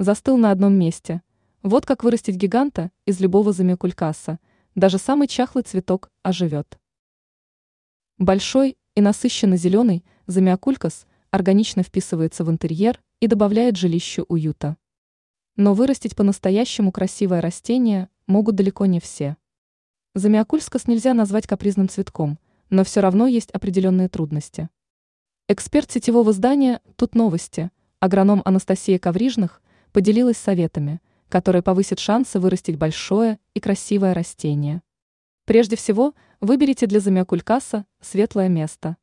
Застыл на одном месте. Вот как вырастить гиганта из любого замекулькаса. Даже самый чахлый цветок оживет. Большой и насыщенно зеленый замиокулькас органично вписывается в интерьер и добавляет жилищу уюта. Но вырастить по-настоящему красивое растение могут далеко не все. Замиокульскас нельзя назвать капризным цветком, но все равно есть определенные трудности. Эксперт сетевого здания «Тут новости» агроном Анастасия Коврижных поделилась советами, которые повысят шансы вырастить большое и красивое растение. Прежде всего, выберите для замиокулькаса светлое место.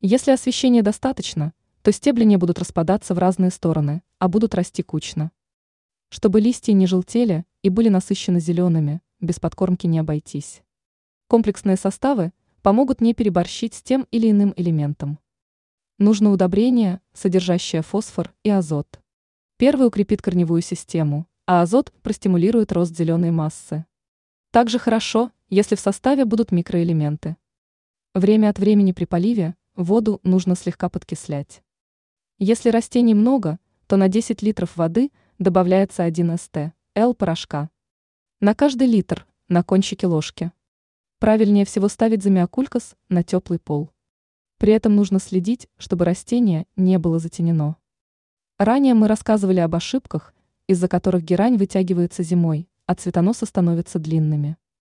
Если освещения достаточно, то стебли не будут распадаться в разные стороны, а будут расти кучно. Чтобы листья не желтели и были насыщенно зелеными, без подкормки не обойтись. Комплексные составы помогут не переборщить с тем или иным элементом. Нужно удобрение, содержащее фосфор и азот. Первый укрепит корневую систему, а азот простимулирует рост зеленой массы. Также хорошо, если в составе будут микроэлементы. Время от времени при поливе воду нужно слегка подкислять. Если растений много, то на 10 литров воды добавляется 1 ст. Л порошка. На каждый литр, на кончике ложки. Правильнее всего ставить замиокулькас на теплый пол. При этом нужно следить, чтобы растение не было затенено. Ранее мы рассказывали об ошибках, из-за которых герань вытягивается зимой, а цветоносы становятся длинными.